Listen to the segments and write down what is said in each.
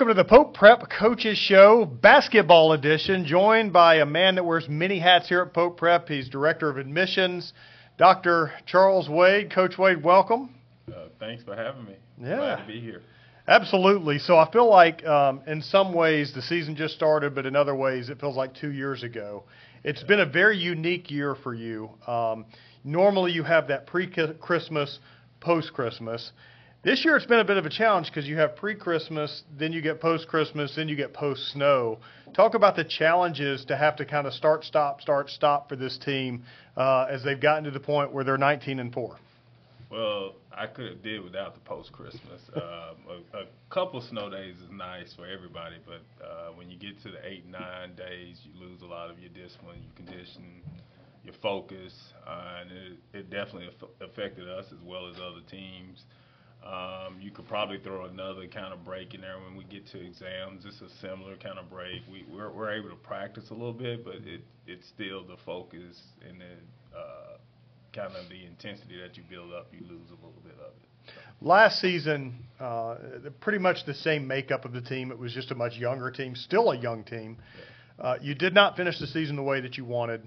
Welcome to the Pope Prep Coaches Show, basketball edition, joined by a man that wears many hats here at Pope Prep. He's Director of Admissions, Dr. Charles Wade. Coach Wade, welcome. Uh, thanks for having me. Yeah. Glad to be here. Absolutely. So I feel like um, in some ways the season just started, but in other ways it feels like two years ago. It's been a very unique year for you. Um, normally you have that pre Christmas, post Christmas. This year it's been a bit of a challenge because you have pre-Christmas, then you get post-Christmas, then you get post-snow. Talk about the challenges to have to kind of start, stop, start, stop for this team uh, as they've gotten to the point where they're 19 and four. Well, I could have did without the post-Christmas. um, a, a couple snow days is nice for everybody, but uh, when you get to the eight, nine days, you lose a lot of your discipline, your condition, your focus, uh, and it, it definitely affected us as well as other teams. Um, you could probably throw another kind of break in there when we get to exams. It's a similar kind of break. We, we're, we're able to practice a little bit, but it, it's still the focus and the uh, kind of the intensity that you build up, you lose a little bit of it. Last season, uh, pretty much the same makeup of the team. It was just a much younger team, still a young team. Uh, you did not finish the season the way that you wanted.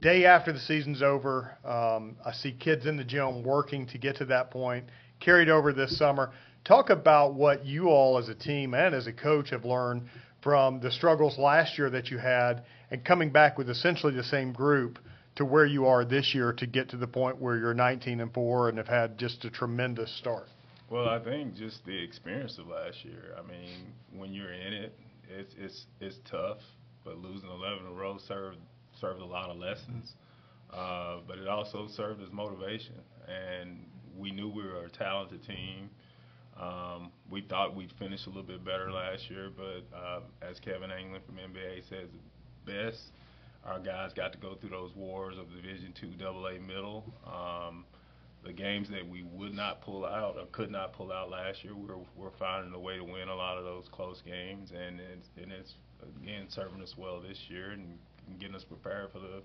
Day after the season's over, um, I see kids in the gym working to get to that point carried over this summer. Talk about what you all as a team and as a coach have learned from the struggles last year that you had and coming back with essentially the same group to where you are this year to get to the point where you're 19 and 4 and have had just a tremendous start. Well, I think just the experience of last year. I mean, when you're in it, it's it's it's tough, but losing 11 in a row served served a lot of lessons. Uh, but it also served as motivation. And we knew we were a talented team. Um, we thought we'd finish a little bit better last year, but uh, as Kevin Anglin from MBA says best, our guys got to go through those wars of Division Two AA middle. Um, the games that we would not pull out or could not pull out last year, we're we're finding a way to win a lot of those close games, and it's and it's again serving us well this year and getting us prepared for the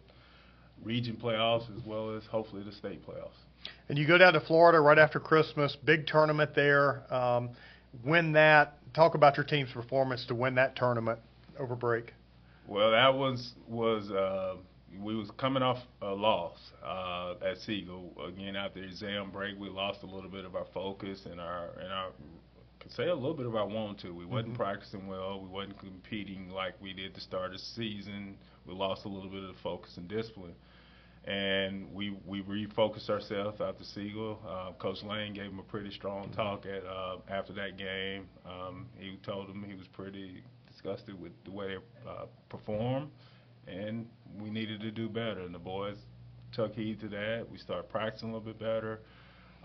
region playoffs as well as hopefully the state playoffs. And you go down to Florida right after Christmas, big tournament there. Um, win that. Talk about your team's performance to win that tournament over break. Well, that was was uh, we was coming off a loss uh, at Siegel again after exam break. We lost a little bit of our focus and our and our could say a little bit of our want to. We wasn't mm-hmm. practicing well. We wasn't competing like we did to start the season. We lost a little bit of the focus and discipline and we we refocused ourselves after Siegel. Uh, Coach Lane gave him a pretty strong talk at uh, after that game. Um, he told him he was pretty disgusted with the way they uh, performed, and we needed to do better. And the boys took heed to that. We started practicing a little bit better.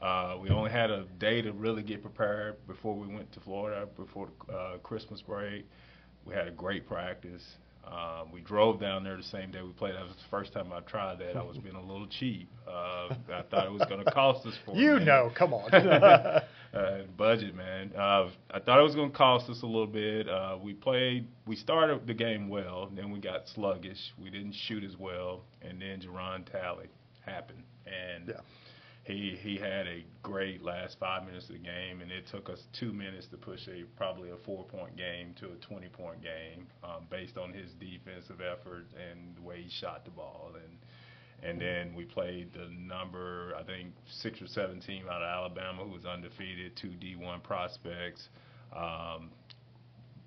Uh, we only had a day to really get prepared before we went to Florida before uh, Christmas break. We had a great practice. Um, we drove down there the same day we played. That was the first time I tried that. I was being a little cheap. Uh, I thought it was going to cost us for you know, come on, uh, budget man. Uh, I thought it was going to cost us a little bit. Uh, we played. We started the game well, then we got sluggish. We didn't shoot as well, and then Jerron Talley happened, and. Yeah he he had a great last five minutes of the game, and it took us two minutes to push a probably a four point game to a 20 point game um, based on his defensive effort and the way he shot the ball and. And then we played the number, I think, six or seven team out of Alabama who was undefeated, two D1 prospects. Um,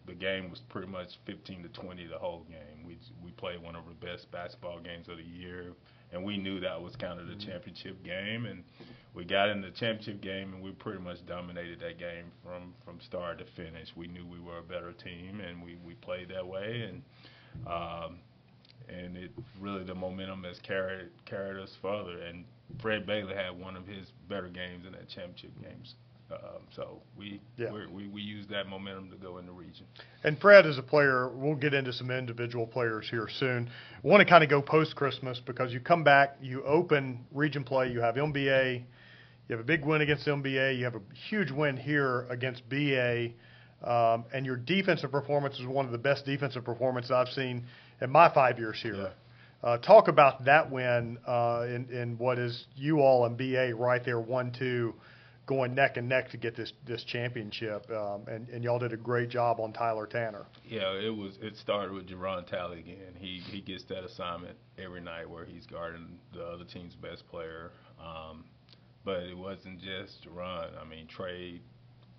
the game was pretty much 15 to 20 the whole game. We we played one of the best basketball games of the year and we knew that was kind of the championship game, and we got in the championship game, and we pretty much dominated that game from from start to finish. We knew we were a better team, and we we played that way, and um, and it really the momentum has carried carried us further. And Fred Bailey had one of his better games in that championship games. Um, so we, yeah. we we use that momentum to go in the region. And Fred, as a player, we'll get into some individual players here soon. Want to kind of go post Christmas because you come back, you open region play, you have MBA, you have a big win against MBA, you have a huge win here against BA, um, and your defensive performance is one of the best defensive performances I've seen in my five years here. Yeah. Uh, talk about that win uh, in, in what is you all and BA right there, one two going neck and neck to get this this championship. Um, and and y'all did a great job on Tyler Tanner. Yeah, it was. It started with Jerron Talley again. He he gets that assignment every night where he's guarding the other team's best player. Um, but it wasn't just Jerron. I mean, Trey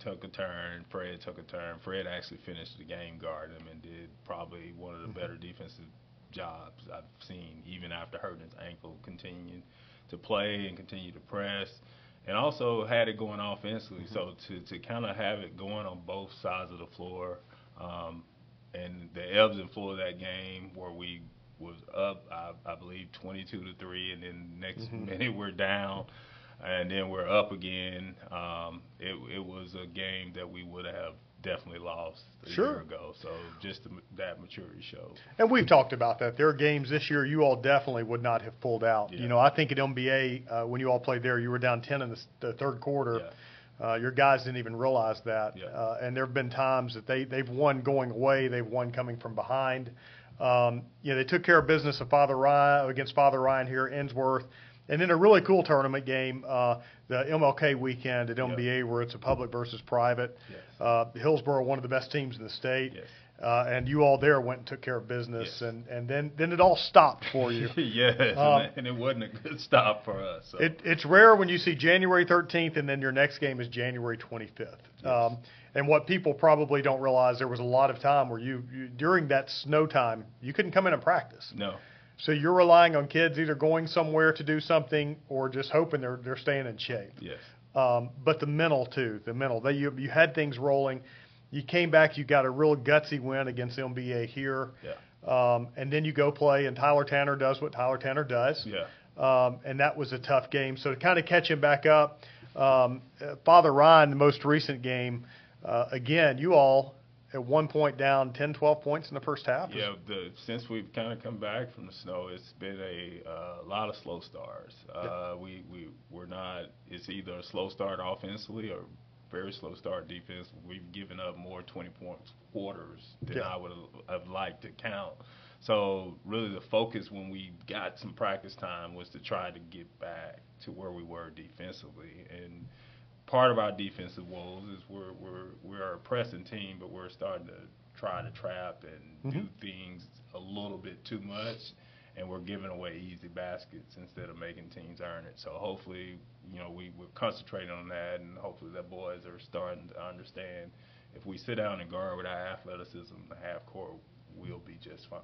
took a turn. Fred took a turn. Fred actually finished the game guarding him and did probably one of the better defensive jobs I've seen, even after hurting his ankle, continuing to play and continue to press and also had it going offensively. Mm-hmm. So to to kind of have it going on both sides of the floor, um, and the ebbs and flow of that game where we was up, I, I believe, 22 to three, and then next mm-hmm. minute we're down, and then we're up again. Um, it it was a game that we would have definitely lost a sure. year ago. So just the, that maturity shows. And we've talked about that. There are games this year you all definitely would not have pulled out. Yeah. You know, I think at MBA uh, when you all played there, you were down 10 in the, the third quarter. Yeah. Uh, your guys didn't even realize that. Yeah. Uh, and there have been times that they they've won going away, they've won coming from behind. Um, you know, they took care of business of Father Ryan against Father Ryan here at Ensworth. And then a really cool tournament game, uh, the MLK weekend at MBA, where it's a public versus private. Yes. Uh, Hillsboro, one of the best teams in the state. Yes. Uh, and you all there went and took care of business, yes. and, and then, then it all stopped for you. yes, um, and it wasn't a good stop for us. So. It, it's rare when you see January 13th, and then your next game is January 25th. Yes. Um, and what people probably don't realize, there was a lot of time where you, you during that snow time, you couldn't come in and practice. No. So you're relying on kids either going somewhere to do something or just hoping they're they're staying in shape. Yes. Um, but the mental too, the mental. They you you had things rolling. You came back. You got a real gutsy win against MBA here. Yeah. Um, and then you go play, and Tyler Tanner does what Tyler Tanner does. Yeah. Um, and that was a tough game. So to kind of catch him back up, um, Father Ryan, the most recent game, uh, again, you all at one point down 10, 12 points in the first half. Yeah, the, since we've kind of come back from the snow, it's been a uh, lot of slow starts. Uh, yeah. We we we're not. It's either a slow start offensively or very slow start defense. We've given up more 20 points quarters than yeah. I would have liked to count. So really, the focus when we got some practice time was to try to get back to where we were defensively and part of our defensive woes is we're we're we're a pressing team, but we're starting to try to trap and mm-hmm. do things a little bit too much, and we're giving away easy baskets instead of making teams earn it. So hopefully, you know, we we're concentrating on that, and hopefully the boys are starting to understand if we sit down and guard with our athleticism, the half court, we'll be just fine.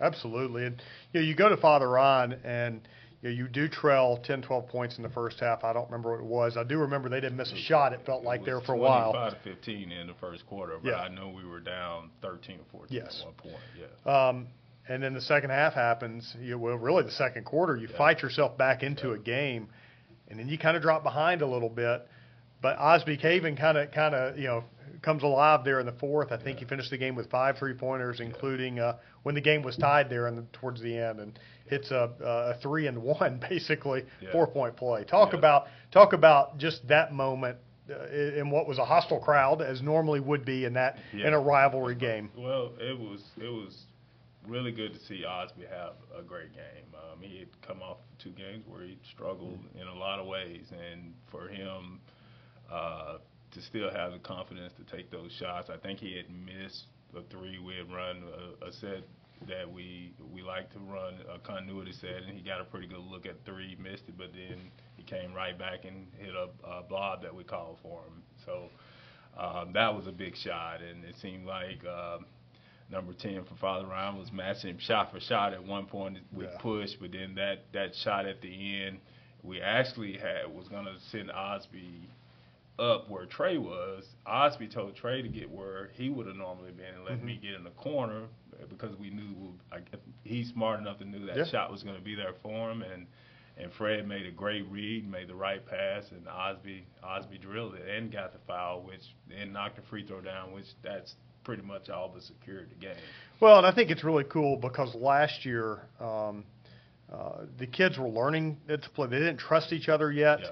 Absolutely, and you know, you go to Father Ryan and you, know, you do trail 10, 12 points in the first half. I don't remember what it was. I do remember they didn't miss a shot. It felt it like there for a while. 25 to 15 in the first quarter, but yeah. I know we were down 13 or 14 yes. at one point. Yeah. Um, and then the second half happens. You, well, really the second quarter, you yeah. fight yourself back into yeah. a game, and then you kind of drop behind a little bit. But Osby Caven kind of, kind of, you know, comes alive there in the fourth. I think yeah. he finished the game with five three pointers, including uh, when the game was tied there and the, towards the end, and hits a, a three and one basically yeah. four point play. Talk yeah. about talk about just that moment uh, in what was a hostile crowd, as normally would be in that in a rivalry game. Well, it was it was really good to see Osby have a great game. Um, he had come off two games where he struggled mm-hmm. in a lot of ways, and for him. Uh, to still have the confidence to take those shots. I think he had missed a three. We had run a, a set that we we like to run a continuity set, and he got a pretty good look at three, missed it, but then he came right back and hit a, a blob that we called for him. So um, that was a big shot, and it seemed like. Um, number 10 for Father Ryan was matching him shot for shot at one point with yeah. push, but then that, that shot at the end, we actually had was going to send Osby up where Trey was, Osby told Trey to get where he would have normally been and let mm-hmm. me get in the corner because we knew I, he's smart enough to knew that yeah. shot was going to be there for him and and Fred made a great read, made the right pass, and Osby Osby drilled it and got the foul, which then knocked the free throw down, which that's pretty much all but secured the game. Well, and I think it's really cool because last year um, uh, the kids were learning to play. They didn't trust each other yet. Yeah.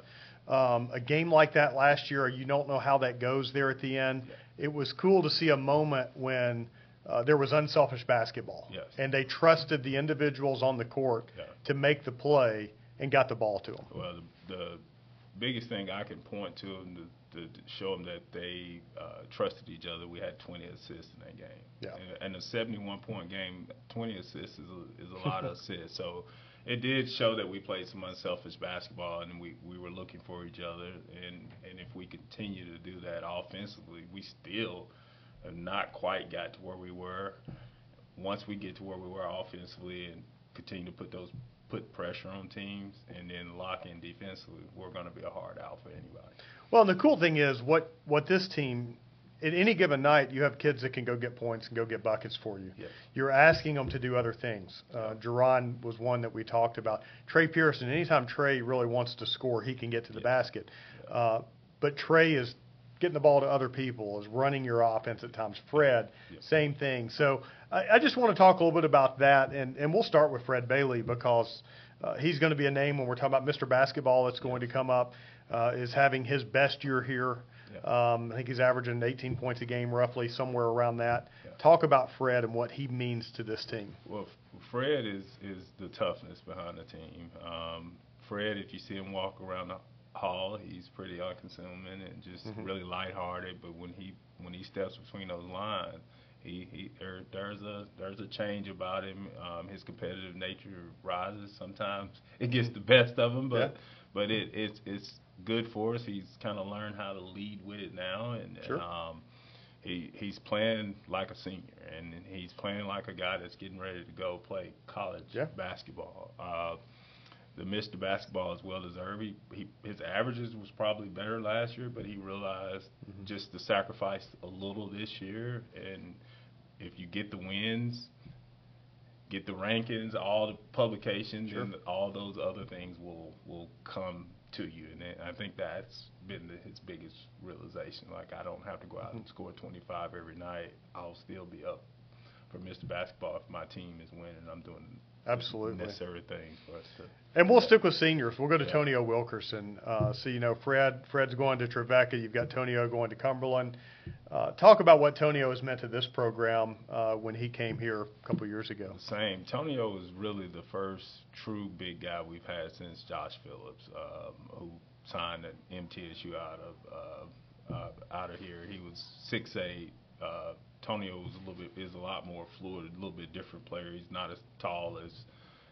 Um, a game like that last year, you don't know how that goes there at the end. It was cool to see a moment when uh, there was unselfish basketball, yes. and they trusted the individuals on the court yeah. to make the play and got the ball to them. Well, the, the biggest thing I can point to them to, to, to show them that they uh, trusted each other. We had 20 assists in that game. Yeah. And, and a 71 point game, 20 assists is a, is a lot of assists. So it did show that we played some unselfish basketball and we, we were looking for each other. And, and if we continue to do that offensively, we still have not quite got to where we were. Once we get to where we were offensively and continue to put those put pressure on teams and then lock in defensively, we're going to be a hard out for anybody. Well, and the cool thing is what what this team at any given night, you have kids that can go get points and go get buckets for you. Yes. You're asking them to do other things. Uh, Jerron was one that we talked about. Trey Pearson, anytime Trey really wants to score, he can get to the Yes. basket. Uh, but Trey is getting the ball to other people, is running your offense at times. Fred, Yes. same thing. So I, I just want to talk a little bit about that, and, and we'll start with Fred Bailey because uh, he's going to be a name when we're talking about Mr. Basketball that's going to come up, uh, is having his best year here. Yeah. Um, I think he's averaging 18 points a game, roughly somewhere around that. Yeah. Talk about Fred and what he means to this team. Well, Fred is is the toughness behind the team. Um, Fred, if you see him walk around the hall, he's pretty unconsuming and just Mhm. really lighthearted. But when he when he steps between those lines, he, he there, there's a there's a change about him. Um, his competitive nature rises. Sometimes it gets the best of him, but Yeah. but it it's it's good for us. He's kind of learned how to lead with it now, and, Sure. and um, he he's playing like a senior, and he's playing like a guy that's getting ready to go play college Yeah. basketball. Uh, the Mr. Basketball is well deserved. He, he his averages was probably better last year, but he realized Mm-hmm. just to sacrifice a little this year, and if you get the wins, get the rankings, all the publications, Sure. and all those other things will will come to you. And I think that's been the, his biggest realization. Like I don't have to go out Mm-hmm. and score 25 every night. I'll still be up for Mr. Basketball if my team is winning. I'm doing Absolutely. things for us to. And we'll stick with seniors. We'll go to Yeah. Tonio Wilkerson. Uh, so you know, Fred. Fred's going to Trevecca. You've got Tonio going to Cumberland. Uh, talk about what Tonio has meant to this program uh, when he came here a couple years ago. Same. Tonio is really the first true big guy we've had since Josh Phillips, um, who signed at MTSU out of uh, uh, out of here. He was six eight. Uh, Tonio was a little bit is a lot more fluid, a little bit different player. He's not as tall as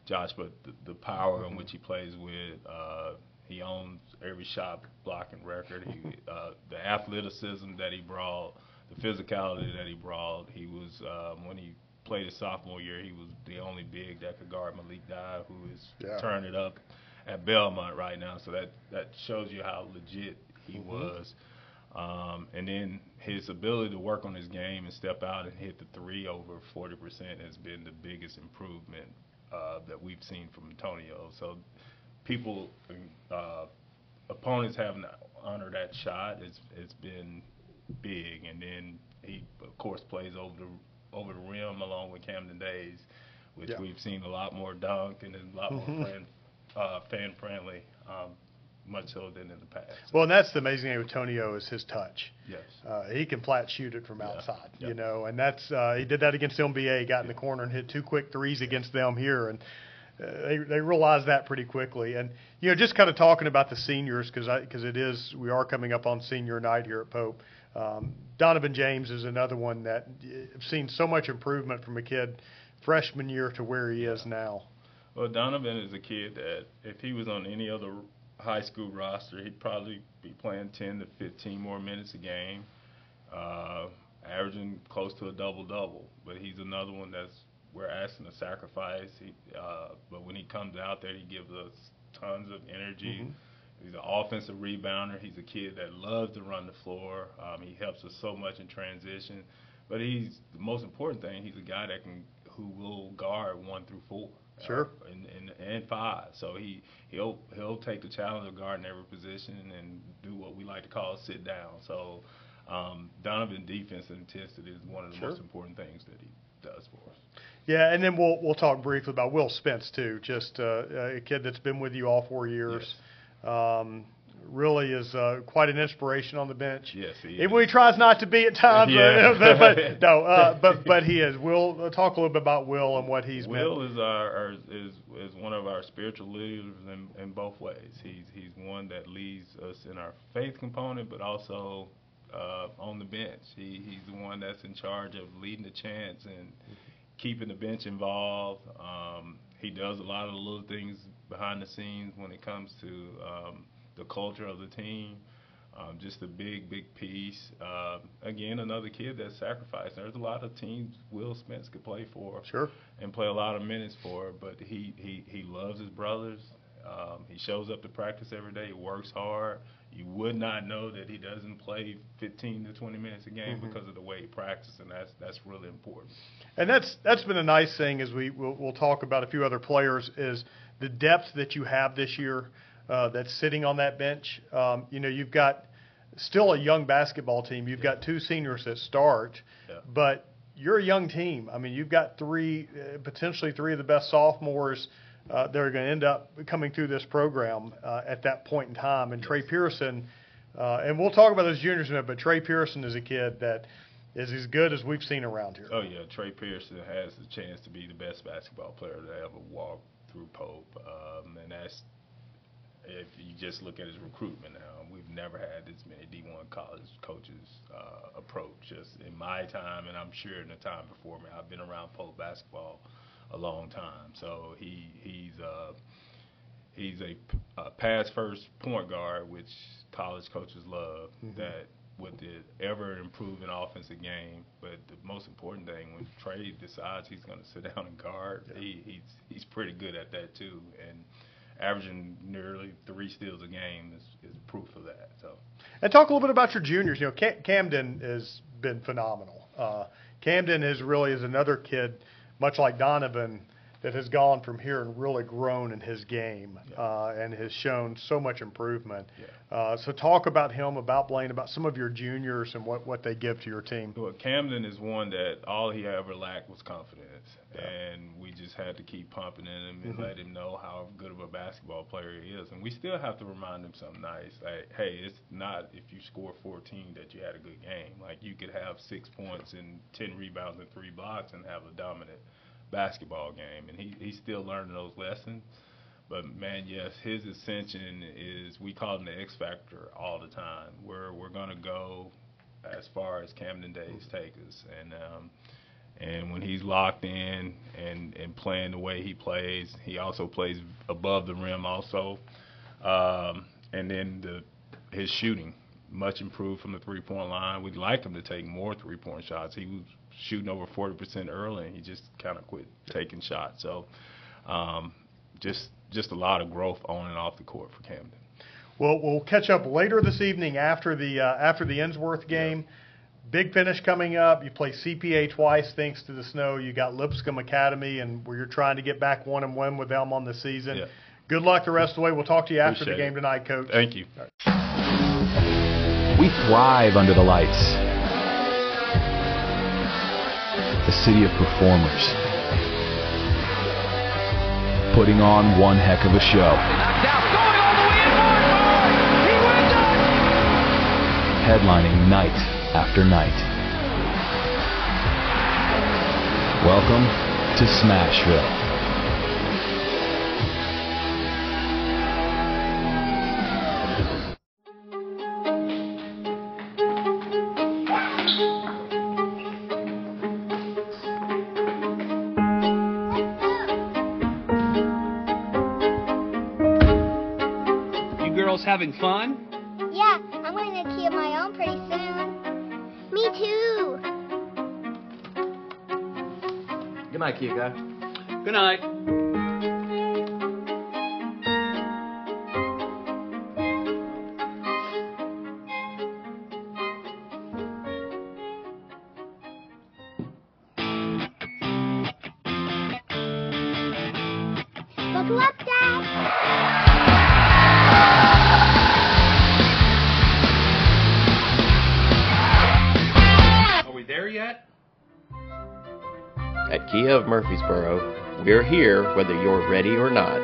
Josh, but the, the power in which he plays with. Uh, he owns every shot blocking record. He, uh, the athleticism that he brought, the physicality that he brought. He was um, when he played his sophomore year, he was the only big that could guard Malik Dye, who is Yeah. turning it up at Belmont right now. So that that shows you how legit he Mhm. was. Um, and then his ability to work on his game and step out and hit the three over 40% has been the biggest improvement uh, that we've seen from Antonio. So people, uh, opponents having to honor that shot, it's, it's been big. And then he, of course, plays over the, over the rim along with Camden Days, which Yeah. we've seen a lot more dunk and a lot more Mhm. friend, uh, fan friendly, um, much so than in the past. Well, and that's the amazing thing with Tonio is his touch. yes. Uh, he can flat shoot it from outside, yeah. you know, and that's uh, he did that against MBA. He got in the corner and hit two quick threes against them here, and uh, they they realized that pretty quickly. And you know, just kind of talking about the seniors because because it is we are coming up on senior night here at Pope. Um, Donovan James is another one that uh, I've seen so much improvement from a kid freshman year to where he is now. Well, Donovan is a kid that if he was on any other high school roster, he'd probably be playing 10 to 15 more minutes a game, uh, averaging close to a double double. But he's another one that's we're asking to sacrifice. He, uh, but when he comes out there, he gives us tons of energy. Mhm. He's an offensive rebounder. He's a kid that loves to run the floor. Um, he helps us so much in transition. But he's the most important thing. He's a guy that can who will guard one through four. Sure. Uh, and, and and five. So he he'll he'll take the challenge of guarding every position and do what we like to call sit down. So um, Donovan defense intensity is one of the Sure. most important things that he does for us. Yeah, and then we'll we'll talk briefly about Will Spence too. Just uh, a kid that's been with you all four years. Um, really is uh, quite an inspiration on the bench. Yes, he Even is. he tries not to be at times. Yeah. but, but no, uh, but but he is. We'll uh, talk a little bit about Will and what he's Will meant. is our, our is is one of our spiritual leaders in, in both ways. He's he's one that leads us in our faith component, but also uh, on the bench. He he's the one that's in charge of leading the chants and keeping the bench involved. Um, he does a lot of the little things behind the scenes when it comes to um, the culture of the team. Um, just a big, big piece. Um, again, another kid that sacrificed. There's a lot of teams Will Spence could play for Sure. and play a lot of minutes for, but he, he, he loves his brothers. Um, he shows up to practice every day. He works hard. You would not know that he doesn't play 15 to 20 minutes a game Mhm. because of the way he practices, and that's that's really important. And that's that's been a nice thing as we we'll, we'll talk about a few other players is the depth that you have this year uh, that's sitting on that bench. Um, you know, you've got still a young basketball team. You've got two seniors that start, Yeah. but you're a young team. I mean, you've got three uh, potentially three of the best sophomores. Uh, that are going to end up coming through this program uh, at that point in time. And Trey Pearson, uh, and we'll talk about those juniors in a minute, but Trey Pearson is a kid that is as good as we've seen around here. Oh yeah, Trey Pearson has the chance to be the best basketball player to ever walk through Pope, um, and that's if you just look at his recruitment now. We've never had this many D1 college coaches uh, approach. Just in my time, and I'm sure in the time before me, I've been around Pope basketball a long time. So he he's uh, he's a, a pass first point guard, which college coaches love. Mhm. That with the ever improving offensive game, but the most important thing when Trey decides he's going to sit down and guard, Yeah. he, he's he's pretty good at that too, and averaging nearly three steals a game is, is proof of that. So And talk a little bit about your juniors. You know, Cam- Camden has been phenomenal. Uh, Camden is really is another kid, much like Donovan, that has gone from here and really grown in his game Yeah. uh, and has shown so much improvement. Yeah. Uh, so talk about him, about Blaine, about some of your juniors and what, what they give to your team. Well, Camden is one that all he ever lacked was confidence, Yeah. and we just had to keep pumping in him and Mhm. let him know how good of a basketball player he is. And we still have to remind him something nice, like, hey, it's not if you score 14 that you had a good game. Like you could have six points and 10 rebounds and three blocks and have a dominant basketball game. And he he's still learning those lessons. But man, yes, his ascension is we call him the X factor all the time. Where we're gonna go as far as Camden days take us, and um, and when he's locked in and and playing the way he plays, he also plays above the rim also, um, and then the his shooting much improved from the three point line. We'd like him to take more three point shots. He was shooting over forty percent early, and he just kind of quit taking shots. So. Um, just just a lot of growth on and off the court for Camden. We'll, we'll catch up later this evening after the uh, after the Ensworth game. Big finish coming up. You play CPA twice thanks to the snow. You got Lipscomb Academy, and where you're trying to get back one and one with them on the season. Yeah. Good luck the rest of the way. We'll talk to you after the game it. tonight, Coach. Thank you. We thrive under the lights. The city of performers. Putting on one heck of a show. Headlining night after night. Welcome to Smashville. Night, Kika. Good night. Buckle up, At Kia of Murfreesboro, we're here whether you're ready or not.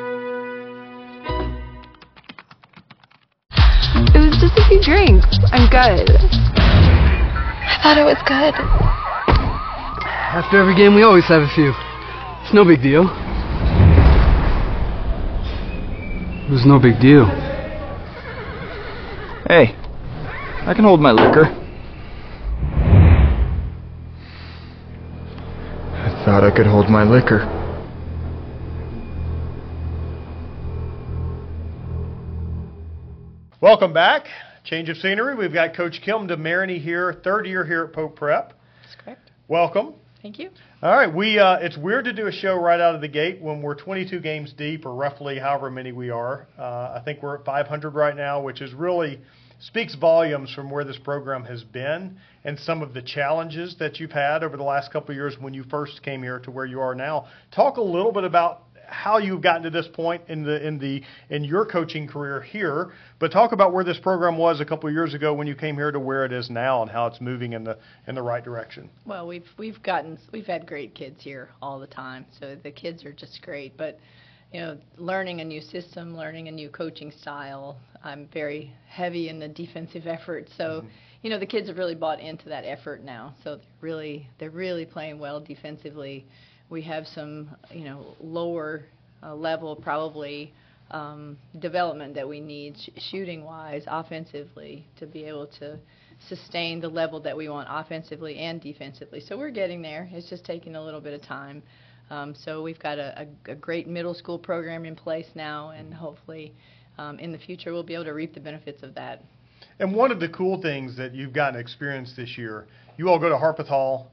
It was just a few drinks. I'm good. I thought it was good. After every game, we always have a few. It's no big deal. It was no big deal. Hey, I can hold my liquor. I could hold my liquor. Welcome back. Change of scenery. We've got Coach Kim DeMarini here, third year here at Pope Prep. That's correct. Welcome. Thank you. All right, we uh, it's weird to do a show right out of the gate when we're 22 games deep, or roughly however many we are. Uh, I think we're at 500 right now, which is really speaks volumes from where this program has been and some of the challenges that you've had over the last couple of years when you first came here to where you are now. Talk a little bit about how you've gotten to this point in the in the in your coaching career here, but talk about where this program was a couple of years ago when you came here to where it is now and how it's moving in the in the right direction. Well, we've we've gotten we've had great kids here all the time, so the kids are just great. But you know, learning a new system, learning a new coaching style. I'm very heavy in the defensive effort, so. Mm-hmm. You know the kids have really bought into that effort now, so they're really they're really playing well defensively we have some, you know, lower uh, level probably um, development that we need sh- shooting wise, offensively, to be able to sustain the level that we want offensively and defensively. So we're getting there. It's just taking a little bit of time. Um, so we've got a, a, a, great middle school program in place now, and hopefully um, in the future we'll be able to reap the benefits of that. And one of the cool things that you've gotten experience this year, you all go to Harpeth Hall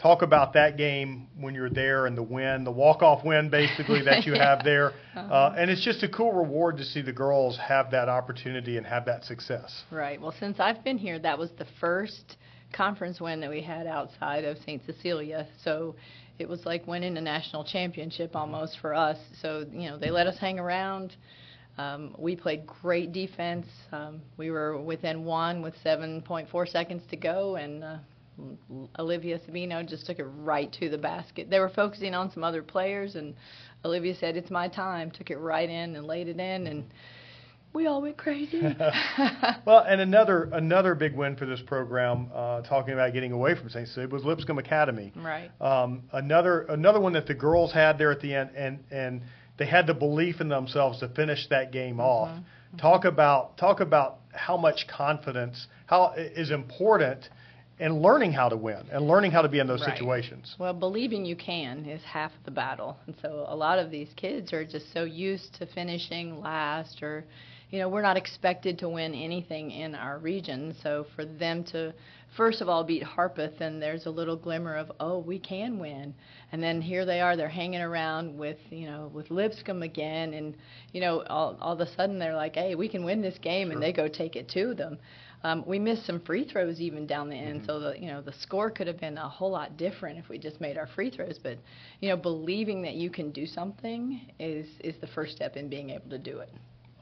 talk about that game when you're there and the win, the walk-off win basically that you have there. Uh-huh. Uh, and it's just a cool reward to see the girls have that opportunity and have that success. Right. Well, since I've been here, that was the first conference win that we had outside of St. Cecilia. So it was like winning a national championship almost for us. So, you know, they let us hang around. Um, we played great defense. Um, we were within one with 7.4 seconds to go, and uh, Olivia Sabino just took it right to the basket. They were focusing on some other players, and Olivia said, "It's my time." Took it right in and laid it in, and we all went crazy. well, and another another big win for this program, uh, talking about getting away from St. Sid, was Lipscomb Academy. Right. Um, another another one that the girls had there at the end, and and they had the belief in themselves to finish that game mm-hmm. off. Talk about talk about how much confidence how is important and learning how to win and learning how to be in those right. situations. Well, believing you can is half the battle. And so a lot of these kids are just so used to finishing last or you know, we're not expected to win anything in our region. So for them to first of all beat Harpeth and there's a little glimmer of, oh, we can win. And then here they are, they're hanging around with, you know, with Lipscomb again and you know, all all of a sudden they're like, Hey, we can win this game sure. and they go take it to them. Um, we missed some free throws even down the end, mm-hmm. so the you know the score could have been a whole lot different if we just made our free throws. But you know, believing that you can do something is is the first step in being able to do it.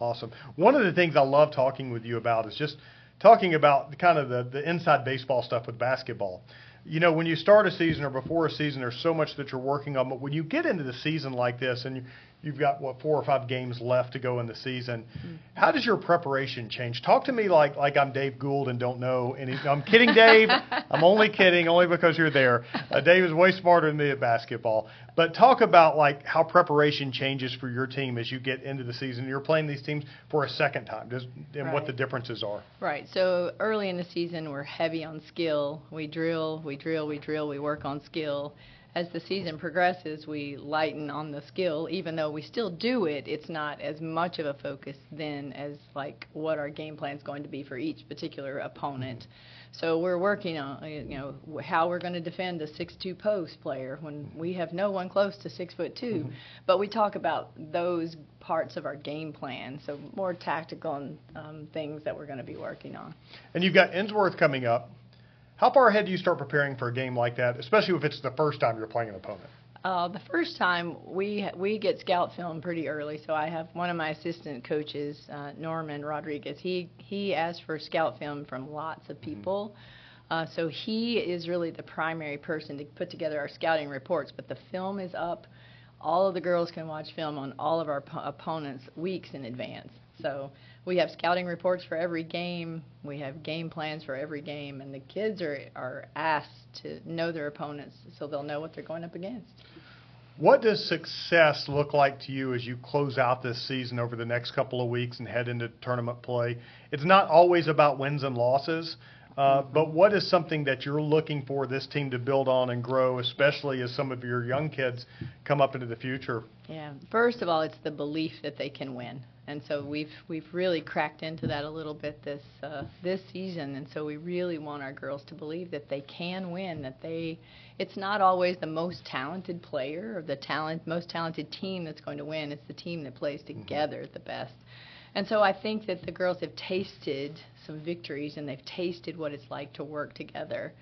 Awesome. One of the things I love talking with you about is just talking about kind of the, the inside baseball stuff with basketball. You know, when you start a season or before a season, there's so much that you're working on. But when you get into the season like this and you've got what four or five games left to go in the season. Mm-hmm. How does your preparation change? Talk to me like like I'm Dave Gould and don't know any. I'm kidding, Dave. I'm only kidding, only because you're there. Uh, Dave is way smarter than me at basketball. But talk about like how preparation changes for your team as you get into the season. You're playing these teams for a second time, Does, and right. what the differences are. Right. So early in the season, we're heavy on skill. We drill, we drill, we drill, we work on skill as the season progresses, we lighten on the skill. Even though we still do it, it's not as much of a focus then as like what our game plan is going to be for each particular opponent. So we're working on you know how we're going to defend a six-two post player when we have no one close to six foot 2 mm-hmm. But we talk about those parts of our game plan, so more tactical um, things that we're going to be working on. And you've got Ensworth coming up. How far ahead do you start preparing for a game like that, especially if it's the first time you're playing an opponent? Uh, the first time we we get scout film pretty early, so I have one of my assistant coaches, uh, Norman Rodriguez. He he asked for scout film from lots of mm-hmm. people, mm-hmm. uh, so he is really the primary person to put together our scouting reports. But the film is up all of the girls can watch film on all of our po- opponents weeks in advance. So we have scouting reports for every game. We have game plans for every game, and the kids are are asked to know their opponents so they'll know what they're going up against. What does success look like to you as you close out this season over the next couple of weeks and head into tournament play? It's not always about wins and losses, uh, but what is something that you're looking for this team to build on and grow, especially as some of your young kids come up into the future? Yeah. First of all, it's the belief that they can win, and so we've we've really cracked into that a little bit this uh, this season, and so we really want our girls to believe that they can win. That they, it's not always the most talented player or the talent most talented team that's going to win. It's the team that plays together the best. And so I think that the girls have tasted some victories and they've tasted what it's like to work together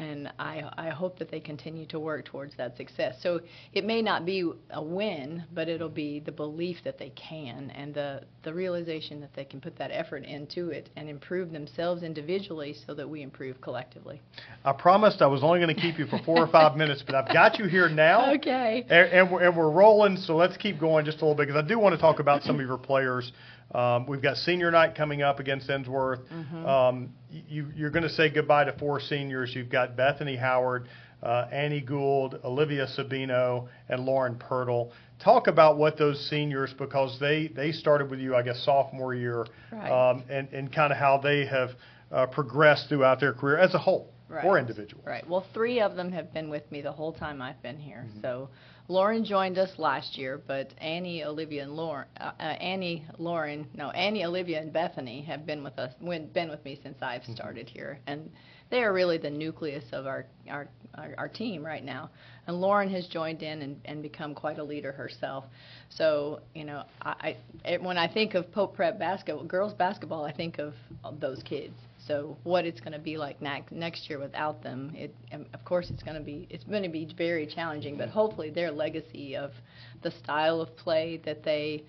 and I, I hope that they continue to work towards that success. So it may not be a win, but it'll be the belief that they can and the, the realization that they can put that effort into it and improve themselves individually so that we improve collectively. I promised I was only going to keep you for four or five minutes, but I've got you here now. Okay. And, and, we're, and we're rolling, so let's keep going just a little bit because I do want to talk about some of your players. Um, we've got senior night coming up against Ensworth. Mhm. Um, you, you're going to say goodbye to four seniors. You've got Bethany Howard, uh, Annie Gould, Olivia Sabino, and Lauren Pirtle. Talk about what those seniors, because they, they started with you, I guess, sophomore year, Right. um, and, and kind of how they have uh, progressed throughout their career as a whole Right. or individual. Right. Well, three of them have been with me the whole time I've been here. So Lauren joined us last year, but Annie, Olivia, and Lauren, uh, uh, Annie, Lauren, no, Annie, Olivia, and Bethany have been with us, been with me since I've started here, and they are really the nucleus of our our, our, our team right now. And Lauren has joined in and, and become quite a leader herself. So you know, I, I it- when I think of Pope Prep basketball, girls basketball, I think of those kids. So what it's going to be like next next year without them, it um, of course it's going to be it's going to be very challenging. But hopefully their legacy of the style of play that they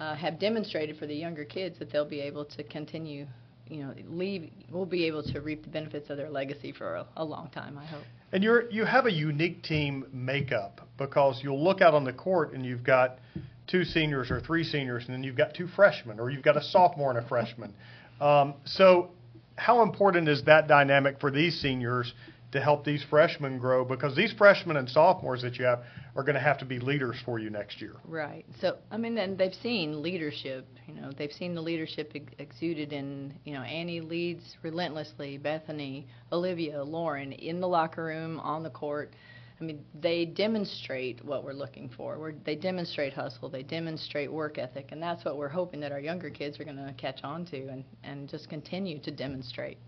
uh, have demonstrated for the younger kids that they'll be able to continue. You know, leave. We'll be able to reap the benefits of their legacy for a, a long time. I hope. And you're you have a unique team makeup because you'll look out on the court and you've got two seniors or three seniors, and then you've got two freshmen, or you've got a sophomore and a freshman. Um, so, how important is that dynamic for these seniors to help these freshmen grow? Because these freshmen and sophomores that you have are going to have to be leaders for you next year. Right. So, I mean, and they've seen leadership. You know, they've seen the leadership ex- exuded in. You know, Annie leads relentlessly. Bethany, Olivia, Lauren in the locker room, on the court. I mean, they demonstrate what we're looking for. We're, they demonstrate hustle. They demonstrate work ethic, and that's what we're hoping that our younger kids are going to catch on to and and just continue to demonstrate.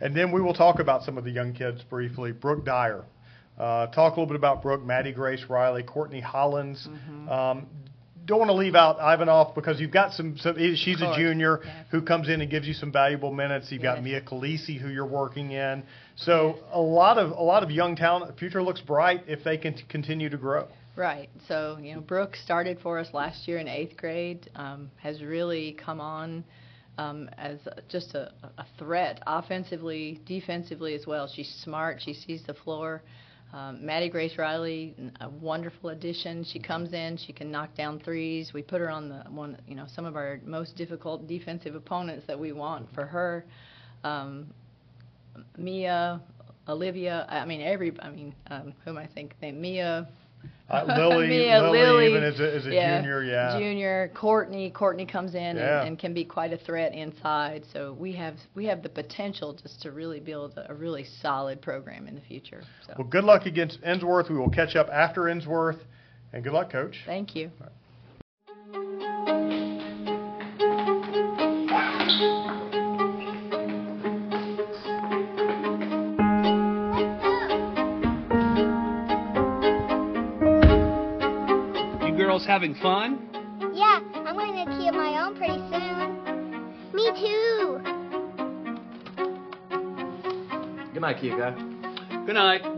And then we will talk about some of the young kids briefly. Brooke Dyer. Uh, talk a little bit about Brooke, Maddie Grace Riley, Courtney Hollins. Um, don't want to leave out Ivanov because you've got some. some she's a junior who comes in and gives you some valuable minutes. You've got Yes. Mia Khaleesi who you're working in. So a lot of a lot of young talent. The future looks bright if they can t- continue to grow. Right. So, you know, Brooke started for us last year in eighth grade, um, has really come on um, as a- just a, a threat offensively, defensively as well. She's smart. She sees the floor. Um, Maddie Grace Riley, a wonderful addition. She comes in, she can knock down threes. We put her on the one, you know, some of our most difficult defensive opponents that we want for her. Um, Mia, Olivia, I mean every, I mean, um, who am I thinking? Mia, Uh, Lily, Lily, Lily, even as a, as a yeah, junior, yeah. Junior, Courtney, Courtney comes in Yeah. and, and can be quite a threat inside. So we have we have the potential just to really build a, a really solid program in the future. So Well, good luck against Ensworth. We will catch up after Ensworth, and good luck, Coach. thank you. Having fun? Yeah, I'm going to key of my own pretty soon. Me too. Good night, Kika. Good night.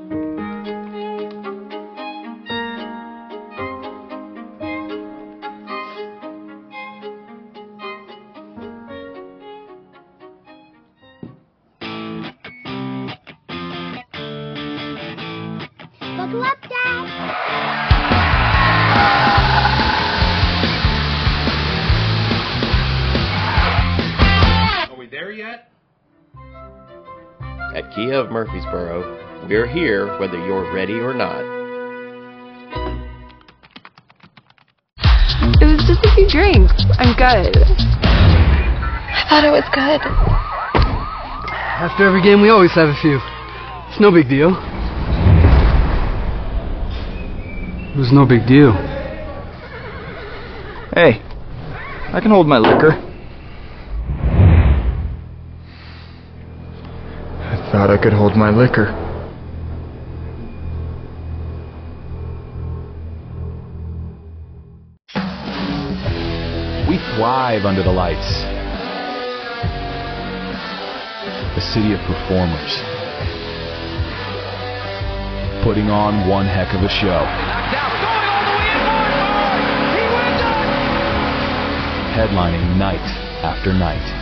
At Kia of Murfreesboro, we're here whether you're ready or not. It was just a few drinks. I'm good. I thought it was good. After every game, we always have a few. It's no big deal. It was no big deal. Hey, I can hold my liquor. Thought I could hold my liquor. We thrive under the lights. A city of performers. Putting on one heck of a show. Headlining night after night.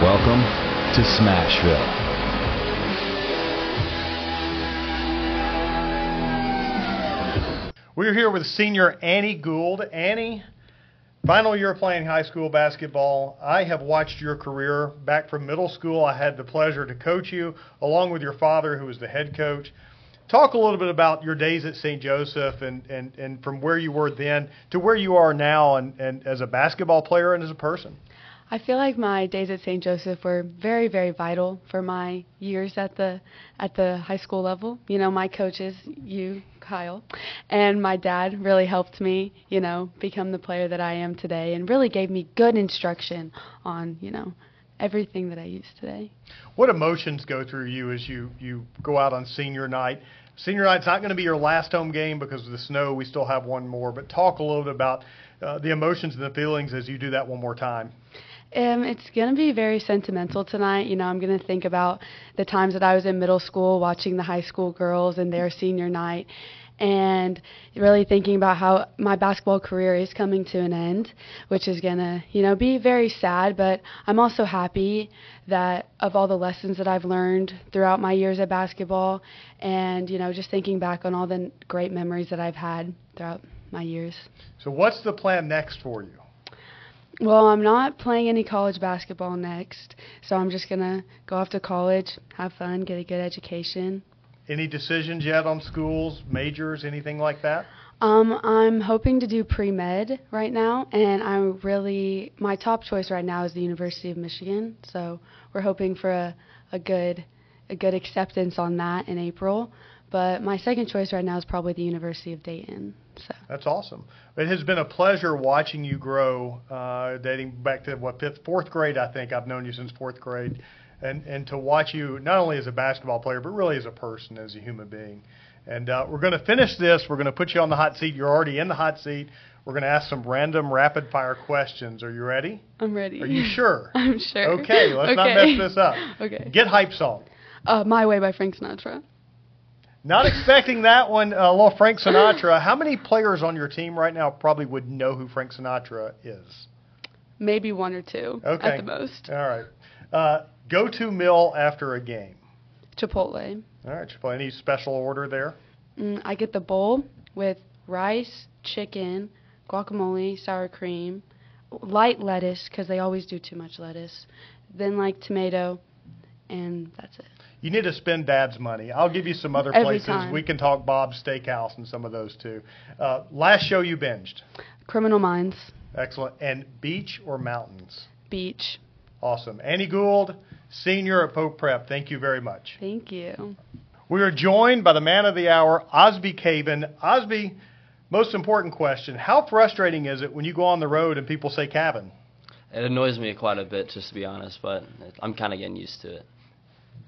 Welcome to Smashville. We're here with senior Annie Gould. Annie, final year playing high school basketball. I have watched your career back from middle school. I had the pleasure to coach you along with your father, who was the head coach. Talk a little bit about your days at St. Joseph and, and, and from where you were then to where you are now and, and as a basketball player and as a person. I feel like my days at St. Joseph were very, very vital for my years at the at the high school level. You know, my coaches, you, Kyle, and my dad really helped me, you know, become the player that I am today and really gave me good instruction on, you know, everything that I use today. What emotions go through you as you, you go out on senior night? Senior night's not going to be your last home game because of the snow. We still have one more, but talk a little bit about uh, the emotions and the feelings as you do that one more time. Um, it's going to be very sentimental tonight. You know, I'm going to think about the times that I was in middle school watching the high school girls and their senior night and really thinking about how my basketball career is coming to an end, which is going to, you know, be very sad, but I'm also happy that of all the lessons that I've learned throughout my years at basketball and, you know, just thinking back on all the great memories that I've had throughout my years. So what's the plan next for you? Well, I'm not playing any college basketball next, so I'm just going to go off to college, have fun, get a good education. Any decisions yet on schools, majors, anything like that? Um, I'm hoping to do pre med right now, and I'm really my top choice right now is the University of Michigan. So we're hoping for a, a good a good acceptance on that in April. But my second choice right now is probably the University of Dayton. So that's awesome. It has been a pleasure watching you grow, uh, dating back to what fifth, fourth grade. I think I've known you since fourth grade, and and to watch you not only as a basketball player but really as a person, as a human being. And uh, we're going to finish this. We're going to put you on the hot seat. You're already in the hot seat. We're going to ask some random rapid fire questions. Are you ready? I'm ready. Are you sure? I'm sure. Okay, let's okay. not mess this up. okay. Get hype song. Uh, My Way by Frank Sinatra. Not expecting that one, uh, little Frank Sinatra. How many players on your team right now probably would know who Frank Sinatra is? Maybe one or two okay. at the most. All right. Uh, go to meal after a game. Chipotle. All right, Chipotle. Any special order there? Mm, I get the bowl with rice, chicken, guacamole, sour cream, light lettuce because they always do too much lettuce, then like tomato, and that's it. You need to spend dad's money. I'll give you some other Every places. Time. We can talk Bob's Steakhouse and some of those too. Uh, last show you binged? Criminal Minds. Excellent. And beach or mountains? Beach. Awesome. Annie Gould, senior at Pope Prep. Thank you very much. Thank you. We are joined by the man of the hour, Osby Caven. Osby, most important question: How frustrating is it when you go on the road and people say cabin? It annoys me quite a bit, just to be honest, but I'm kind of getting used to it.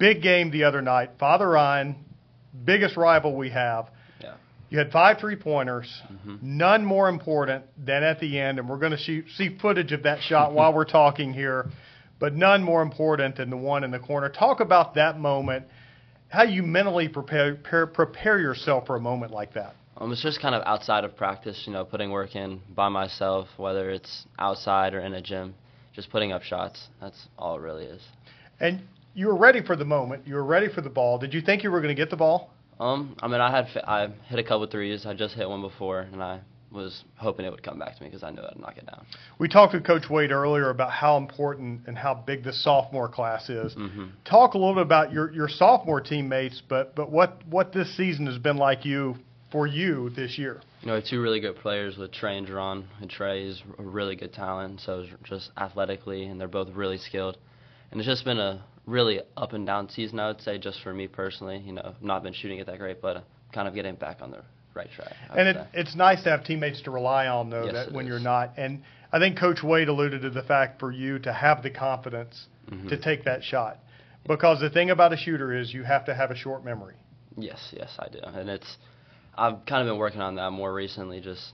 Big game the other night. Father Ryan, biggest rival we have. Yeah. You had five three pointers, mm-hmm. none more important than at the end, and we're going to see, see footage of that shot while we're talking here, but none more important than the one in the corner. Talk about that moment, how you mentally prepare, prepare, prepare yourself for a moment like that. Um, it's just kind of outside of practice, you know, putting work in by myself, whether it's outside or in a gym, just putting up shots. That's all it really is. And you were ready for the moment. You were ready for the ball. Did you think you were going to get the ball? Um, I mean, I had I hit a couple threes. I just hit one before, and I was hoping it would come back to me because I knew I'd knock it down. We talked with Coach Wade earlier about how important and how big the sophomore class is. Mm-hmm. Talk a little bit about your, your sophomore teammates, but but what what this season has been like you for you this year. You know, two really good players with Trey and Jerron. And Trey is a really good talent, so just athletically, and they're both really skilled. And it's just been a really up and down season, I would say, just for me personally. You know, not been shooting it that great, but kind of getting back on the right track. And it, it's nice to have teammates to rely on, though, yes, that when is. you're not. And I think Coach Wade alluded to the fact for you to have the confidence mm-hmm. to take that shot, because the thing about a shooter is you have to have a short memory. Yes, yes, I do, and it's. I've kind of been working on that more recently, just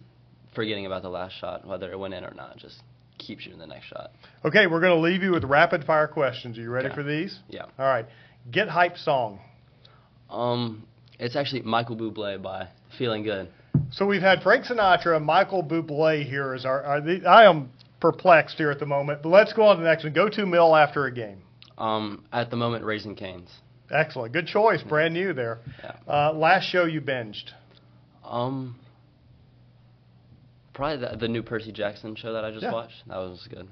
forgetting about the last shot, whether it went in or not. Just keep shooting the next shot. Okay, we're going to leave you with rapid fire questions. Are you ready for these? Yeah. All right. Get hype song. Um, it's actually Michael Bublé by Feeling Good. So we've had Frank Sinatra Michael Bublé here as our. our the, I am perplexed here at the moment, but let's go on to the next one. Go to mill after a game. Um, at the moment, Raising Canes. Excellent, good choice, brand new there. Yeah. Uh, last show you binged. Um, probably the, the new Percy Jackson show that I just yeah. watched. That was good.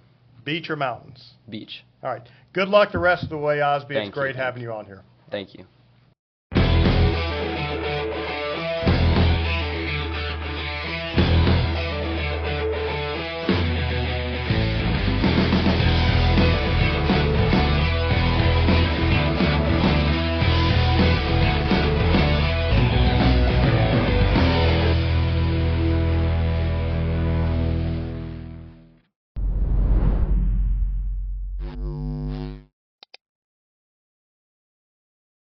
Beach or mountains? Beach. All right. Good luck the rest of the way, Osby. Thank it's great you. having you on here. Thank you.